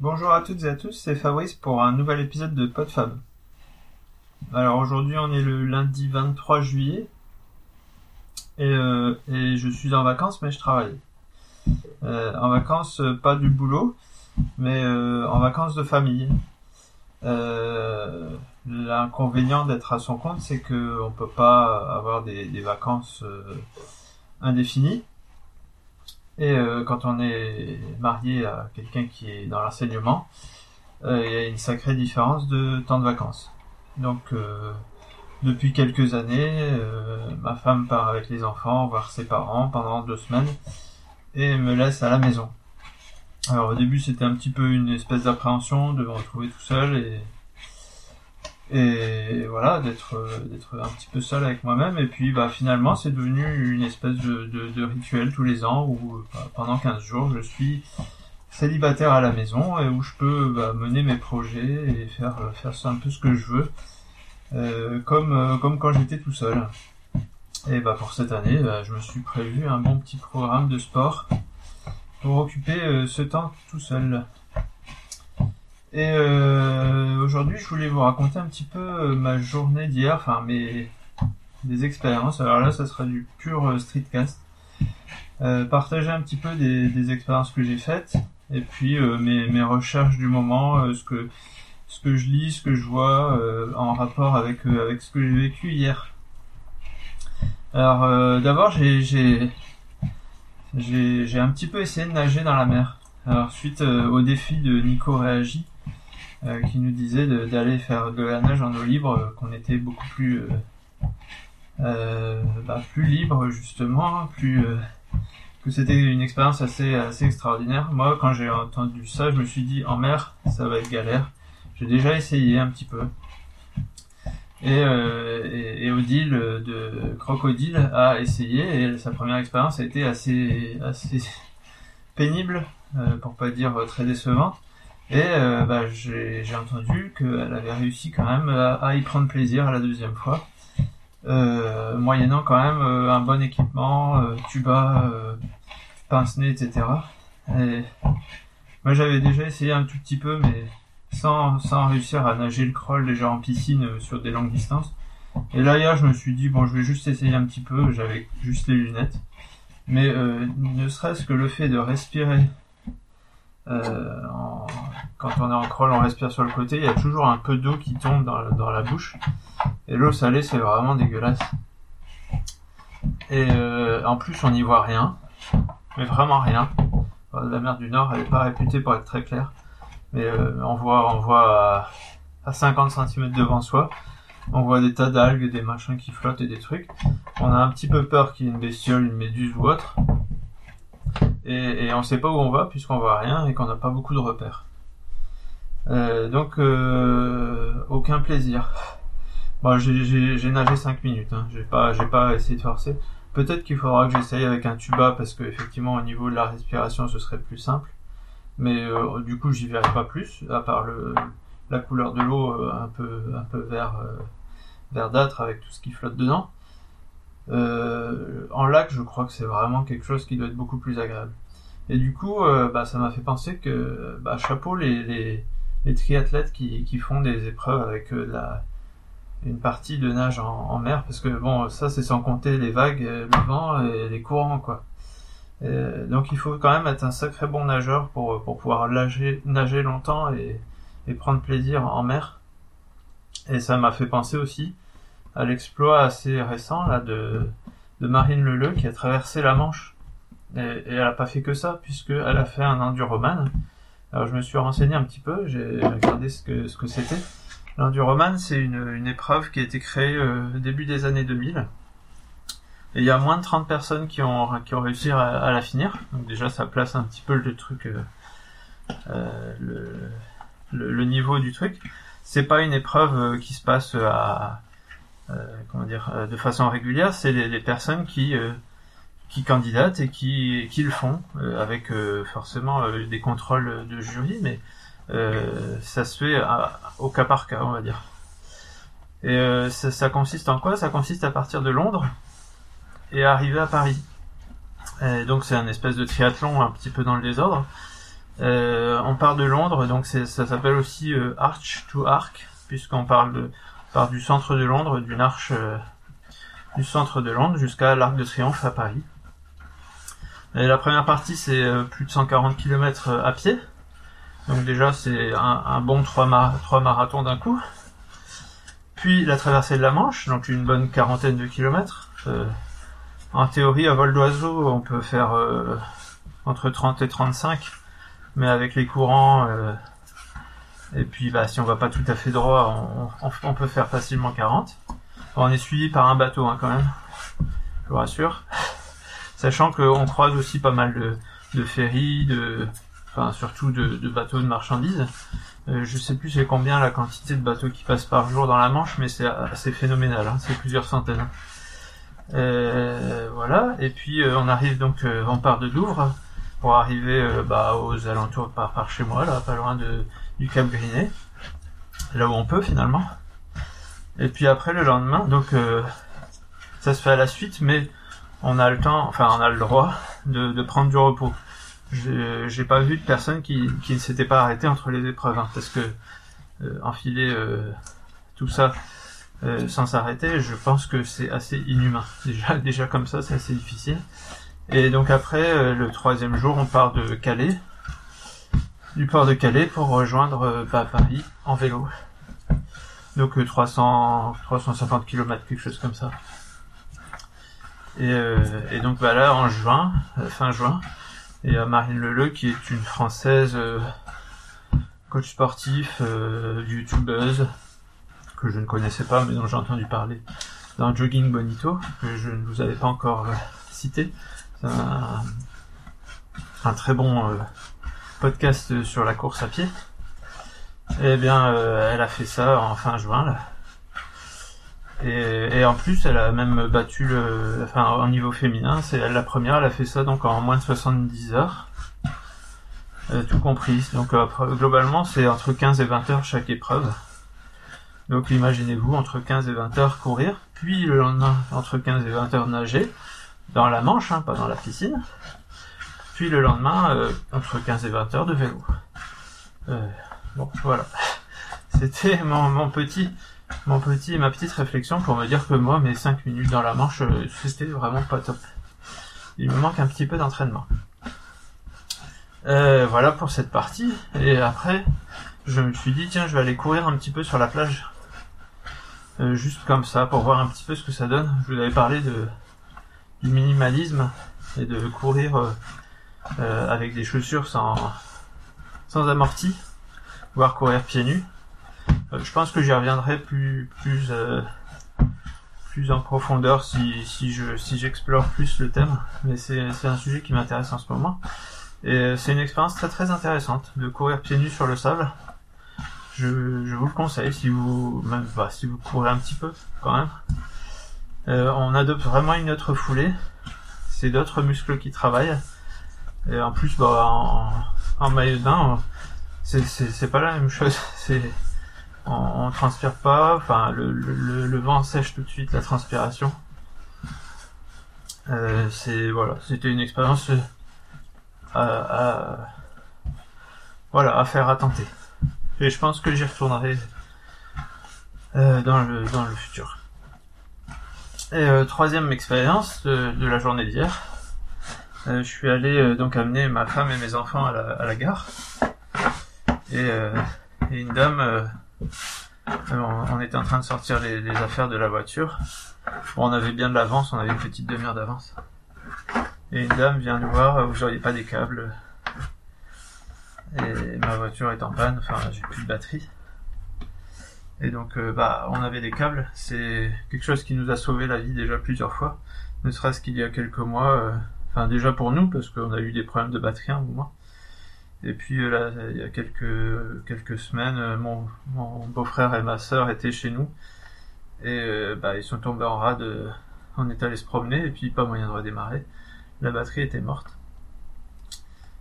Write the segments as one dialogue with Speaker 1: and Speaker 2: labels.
Speaker 1: Bonjour à toutes et à tous, c'est Fabrice pour un nouvel épisode de PodFab. Alors aujourd'hui on est le lundi 23 juillet et, euh, et je suis en vacances mais je travaille. Euh, en vacances euh, pas du boulot mais en vacances de famille. L'inconvénient d'être à son compte c'est que on peut pas avoir des, vacances indéfinies. Et euh, quand on est marié à quelqu'un qui est dans l'enseignement, euh, il y a une sacrée différence de temps de vacances. Donc, euh, depuis quelques années, ma femme part avec les enfants voir ses parents pendant deux semaines et me laisse à la maison. Alors au début, c'était un petit peu une espèce d'appréhension de me retrouver tout seul et et voilà d'être d'être un petit peu seul avec moi-même. Et puis bah finalement c'est devenu une espèce de, de, rituel tous les ans où bah, pendant 15 jours je suis célibataire à la maison et où je peux bah, mener mes projets et faire faire un peu ce que je veux euh, comme euh, comme quand j'étais tout seul. Et bah pour cette année bah, je me suis prévu un bon petit programme de sport pour occuper euh, ce temps tout seul et euh, aujourd'hui, je voulais vous raconter un petit peu euh, ma journée d'hier, enfin mes des expériences. Alors là, ça sera du pur euh, streetcast. Euh, partager un petit peu des, des expériences que j'ai faites et puis euh, mes, mes recherches du moment, euh, ce que ce que je lis, ce que je vois en rapport avec avec ce que j'ai vécu hier. Alors d'abord, j'ai j'ai j'ai un petit peu essayé de nager dans la mer. Alors suite au défi de Nico Réagi, euh, qui nous disait d'aller faire de la nage en eau libre, euh, qu'on était beaucoup plus euh, euh, bah, plus libre justement, plus euh, que c'était une expérience assez assez extraordinaire. Moi, quand j'ai entendu ça, je me suis dit en mer, ça va être galère. J'ai déjà essayé un petit peu. Et, euh, et, et Odile de Crocodile a essayé et sa première expérience a été assez assez pénible, euh, pour pas dire très décevante. Et euh, bah, j'ai entendu qu'elle avait réussi quand même à, à y prendre plaisir à la deuxième fois, euh, moyennant quand même euh, un bon équipement, euh, tuba, euh, pince-nez, etc. Et moi j'avais déjà essayé un tout petit peu, mais sans, sans réussir à nager le crawl déjà en piscine euh, sur des longues distances. Et là hier je me suis dit bon je vais juste essayer un petit peu, j'avais juste les lunettes. Mais ne serait-ce que le fait de respirer euh, quand on est en crawl, on respire sur le côté, il y a toujours un peu d'eau qui tombe dans, la- bouche. Et l'eau salée, c'est vraiment dégueulasse. Et euh, en plus, on n'y voit rien. Mais vraiment rien. La mer du Nord, elle n'est pas réputée pour être très claire. Mais euh, on voit, on voit à, à 50 cm devant soi, on voit des tas d'algues, des machins qui flottent et des trucs. On a un petit peu peur qu'il y ait une bestiole, une méduse ou autre. Et, on sait pas où on va puisqu'on voit rien et qu'on n'a pas beaucoup de repères. Euh, donc euh, aucun plaisir. Bon, j'ai- nagé 5 minutes, hein. j'ai pas essayé de forcer. Peut-être qu'il faudra que j'essaye avec un tuba parce que effectivement au niveau de la respiration ce serait plus simple. Mais euh, du coup j'y verrai pas plus à part la couleur de l'eau un peu un verdâtre avec tout ce qui flotte dedans. Euh, en lac, je crois que c'est vraiment quelque chose qui doit être beaucoup plus agréable. Et du coup, euh, bah, ça m'a fait penser que bah, chapeau les, les, triathlètes qui, font des épreuves avec euh, la, une partie de nage en, mer, parce que bon, ça c'est sans compter les vagues, le vent et les courants, quoi. Donc il faut quand même être un sacré bon nageur pour, pouvoir nager, longtemps et prendre plaisir en mer. Et ça m'a fait penser aussi à l'exploit assez récent là de, de Marine Leleu qui a traversé la Manche. Et, elle a pas fait que ça, puisqu'elle a fait un enduroman. Alors je me suis renseigné un petit peu, j'ai regardé ce que ce que c'était. L'enduroman, c'est une, une épreuve qui a été créée euh, début des années 2000. Et il y a moins de 30 personnes qui ont, qui ont réussi à, la finir. Donc déjà, ça place un petit peu le truc, euh, euh, le, le, niveau du truc. C'est pas une épreuve euh, qui se passe à, dire, euh, de façon régulière. C'est les, personnes qui, euh, qui candidatent et qui, qui le font, euh, avec euh, forcément euh, des contrôles de jury, mais euh, ça se fait à- au cas par cas, on va dire. Et euh, ça, consiste en quoi? Ça consiste à partir de Londres et arriver à Paris. Donc c'est un espèce de triathlon un petit peu dans le désordre. on part de Londres, donc ça s'appelle aussi Arch to Arc, puisqu'on parle de, part du centre de Londres, d'une arche du centre de Londres jusqu'à l'Arc de Triomphe à Paris. La première partie, c'est plus de 140 km à pied. Donc déjà, c'est un, bon 3, marathons d'un coup. Puis la traversée de la Manche, donc une bonne quarantaine de kilomètres. Euh, en théorie, à vol d'oiseau, on peut faire euh, entre 30 et 35, mais avec les courants, euh, et puis bah, si on va pas tout à fait droit, on, peut faire facilement 40. On est suivi par un bateau hein, quand même, je vous rassure. Sachant qu'on croise aussi pas mal de, ferries, de, enfin surtout de, bateaux de marchandises. Euh, je sais plus c'est combien la quantité de bateaux qui passent par jour dans la Manche, mais c'est assez phénoménal, hein, c'est plusieurs centaines. Euh, voilà, et puis euh, on arrive donc, euh, on part de Douvres pour arriver bah, aux alentours par, par chez moi, là, pas loin de, du Cap Grinet, là où on peut finalement. Et puis après le lendemain, donc ça se fait à la suite, mais on a le temps, enfin on a le droit de, prendre du repos j'ai pas vu de personne qui, ne s'était pas arrêté entre les épreuves, hein, parce que euh, enfiler euh, tout ça euh, sans s'arrêter, je pense que c'est assez inhumain. Déjà, déjà comme ça, c'est assez difficile. Et donc après, le troisième jour, on part de Calais, du port de Calais, pour rejoindre bah, Paris en vélo. Donc 300, 350 km, quelque chose comme ça. Et, et donc bah en juin, fin juin, et à Marine Leleu qui est une française euh, coach sportif, euh, youtubeuse que je ne connaissais pas mais dont j'ai entendu parler dans Jogging Bonito que je ne vous avais pas encore euh, cité. C'est un, très bon podcast sur la course à pied. Eh bien, elle a fait ça en fin juin là. Et, en plus, elle a même battu le, enfin, au niveau féminin, c'est la première, elle a fait ça donc en moins de 70 heures, euh, tout compris. Donc euh, globalement, c'est entre 15 et 20 heures chaque épreuve. Donc imaginez-vous entre 15 et 20 heures courir, puis le lendemain entre 15 et 20 heures nager dans la Manche, hein, pas dans la piscine. Puis le lendemain euh, entre 15 et 20 heures de vélo. bon, voilà. C'était mon, petit mon petit, ma petite réflexion pour me dire que moi, mes 5 minutes dans la manche, euh, c'était vraiment pas top. Il me manque un petit peu d'entraînement. Euh, voilà pour cette partie. Et après, je me suis dit, tiens, je vais aller courir un petit peu sur la plage. Euh, juste comme ça, pour voir un petit peu ce que ça donne. Je vous avais parlé de, du minimalisme et de courir avec des chaussures sans, sans amorti, voire courir pieds nus. Euh, je pense que j'y reviendrai plus plus euh, plus en profondeur si si je si j'explore plus le thème. Mais c'est un sujet qui m'intéresse en ce moment. Et euh, c'est une expérience très intéressante de courir pieds nus sur le sable. Je, vous le conseille si vous même bah, si vous courez un petit peu quand même. Euh, on adopte vraiment une autre foulée. C'est d'autres muscles qui travaillent. Et en plus, bah, en, maillot de c'est, pas la même chose. On, on transpire pas, enfin le, vent sèche tout de suite la transpiration. Euh, c'était une expérience euh, à, faire à tenter. Et je pense que j'y retournerai euh, dans le futur. Et troisième expérience de, la journée d'hier, je suis allé donc amener ma femme et mes enfants à la, gare et, et une dame on était en train de sortir les, affaires de la voiture. on avait bien de l'avance, on avait une petite demi-heure d'avance. Et une dame vient nous voir, vous n'auriez pas des câbles. Et ma voiture est en panne, enfin j'ai plus de batterie. Et donc euh, bah on avait des câbles, c'est quelque chose qui nous a sauvé la vie déjà plusieurs fois. Ne serait-ce qu'il y a quelques mois, euh, enfin déjà pour nous, parce qu'on a eu des problèmes de batterie un moment. Et puis euh, là, il y a quelques quelques semaines, euh, mon, beau-frère et ma sœur étaient chez nous et euh, bah, ils sont tombés en rade. on est allé se promener et puis pas moyen de redémarrer. La batterie était morte.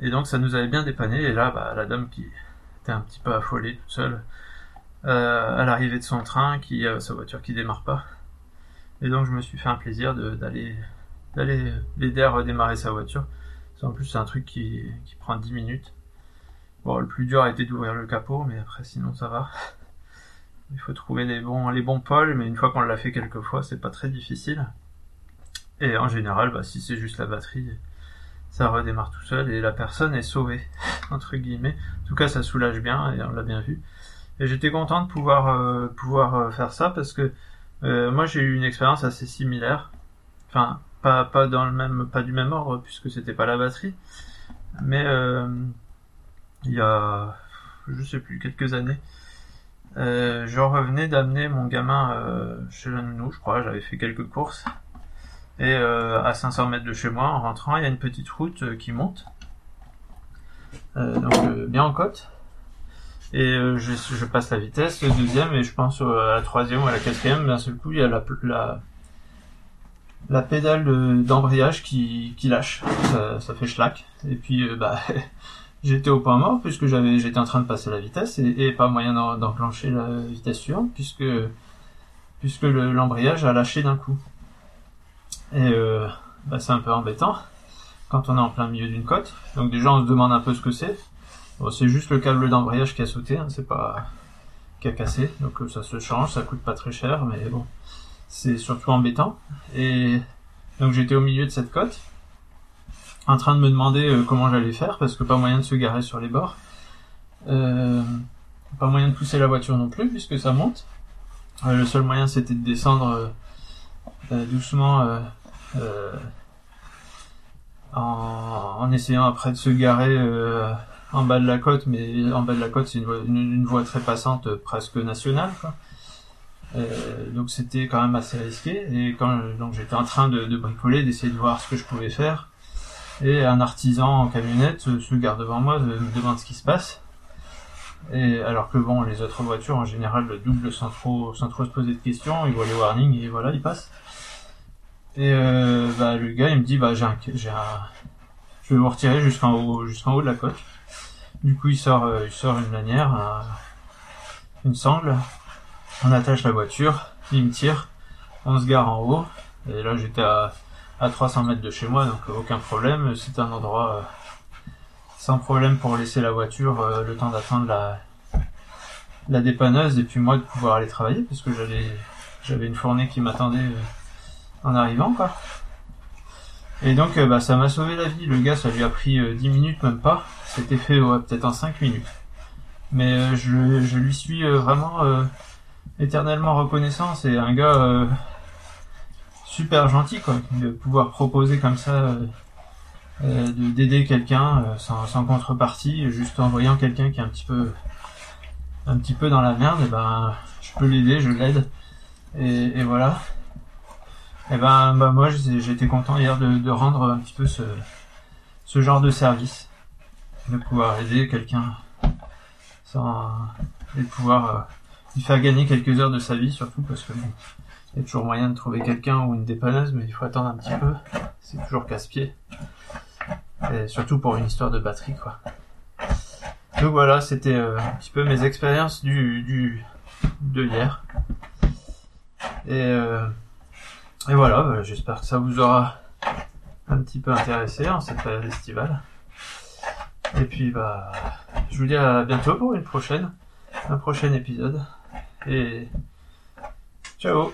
Speaker 1: Et donc ça nous avait bien dépanné. Et là, bah, la dame qui était un petit peu affolée toute seule à l'arrivée de son train, qui sa voiture qui démarre pas. Et donc je me suis fait un plaisir d'aller d'aller l'aider à redémarrer sa voiture. En plus, c'est un truc qui, qui prend 10 minutes. Bon, le plus dur a été d'ouvrir le capot, mais après sinon ça va. Il faut trouver les bons, les bons pôles, mais une fois qu'on l'a fait quelques fois, c'est pas très difficile. Et en général, bah, si c'est juste la batterie, ça redémarre tout seul et la personne est sauvée, entre guillemets. En tout cas, ça soulage bien et on l'a bien vu. Et j'étais content de pouvoir euh, pouvoir euh, faire ça parce que euh, moi j'ai eu une expérience assez similaire. Enfin, pas pas dans le même pas du même ordre puisque c'était pas la batterie, mais il y a je sais plus quelques années. je revenais d'amener mon gamin chez la nounou, je crois, j'avais fait quelques courses. Et à 500 mètres de chez moi, en rentrant, il y a une petite route qui monte. donc bien en côte. Et euh, je, je, passe la vitesse, le deuxième, et je pense à la troisième ou à la quatrième, d'un seul coup, il y a la, la, la pédale d'embrayage qui, lâche. Ça, fait schlack. Et puis, euh, bah, j'étais au point mort puisque j'étais en train de passer la vitesse et, pas moyen d'enclencher la vitesse suivante puisque, l'embrayage a lâché d'un coup. Et euh, bah, c'est un peu embêtant quand on est en plein milieu d'une côte. Donc déjà, on se demande un peu ce que c'est c'est juste le câble d'embrayage qui a sauté, hein, c'est pas qui a cassé, donc euh, ça se change, ça coûte pas très cher, mais bon, c'est surtout embêtant. Et donc j'étais au milieu de cette côte, en train de me demander euh, comment j'allais faire, parce que pas moyen de se garer sur les bords, euh, pas moyen de pousser la voiture non plus, puisque ça monte. le seul moyen c'était de descendre doucement en, essayant après de se garer en bas de la côte, mais en bas de la côte, c'est une, voie, très passante, euh, presque nationale. Quoi. Euh, donc c'était quand même assez risqué. Et quand donc j'étais en train de, bricoler, d'essayer de voir ce que je pouvais faire, et un artisan en camionnette se, garde devant moi, me demande ce qui se passe. Et alors que bon, les autres voitures en général le double sans trop se poser de questions, il voit les warnings et voilà, il passe. Et euh, bah, le gars il me dit bah j'ai un, je vais vous retirer jusqu'en haut jusqu'en haut de la côte. Du coup, il sort, euh, il sort une lanière, une sangle. On attache la voiture, il me tire, on se gare en haut. Et là, j'étais à, à 300 mètres de chez moi, donc aucun problème. C'est un endroit euh, sans problème pour laisser la voiture euh, le temps d'attendre la, la dépanneuse et puis moi de pouvoir aller travailler parce que j'allais, j'avais une fournée qui m'attendait en arrivant, quoi. Et donc, bah, ça m'a sauvé la vie. Le gars, ça lui a pris 10 minutes, même pas. C'était fait peut-être en 5 minutes. Mais euh, je, lui suis euh, vraiment euh, éternellement reconnaissant. C'est un gars super gentil, quoi, de pouvoir proposer comme ça de d'aider quelqu'un sans, contrepartie, juste en voyant quelqu'un qui est un petit peu un petit peu dans la merde, et ben je peux l'aider, je l'aide, et, voilà. Et ben bah moi j'étais content hier de, rendre un petit peu ce, genre de service de pouvoir aider quelqu'un sans et pouvoir euh, lui faire gagner quelques heures de sa vie surtout parce que bon, il y a toujours moyen de trouver quelqu'un ou une dépanneuse mais il faut attendre un petit peu. C'est toujours casse-pied. Et surtout pour une histoire de batterie quoi. Donc voilà c'était euh, un petit peu mes expériences du, du de hier. Et euh, et voilà bah, j'espère que ça vous aura un petit peu intéressé en cette période estivale. Et puis bah, je vous dis à bientôt pour une prochaine, un prochain épisode. Et ciao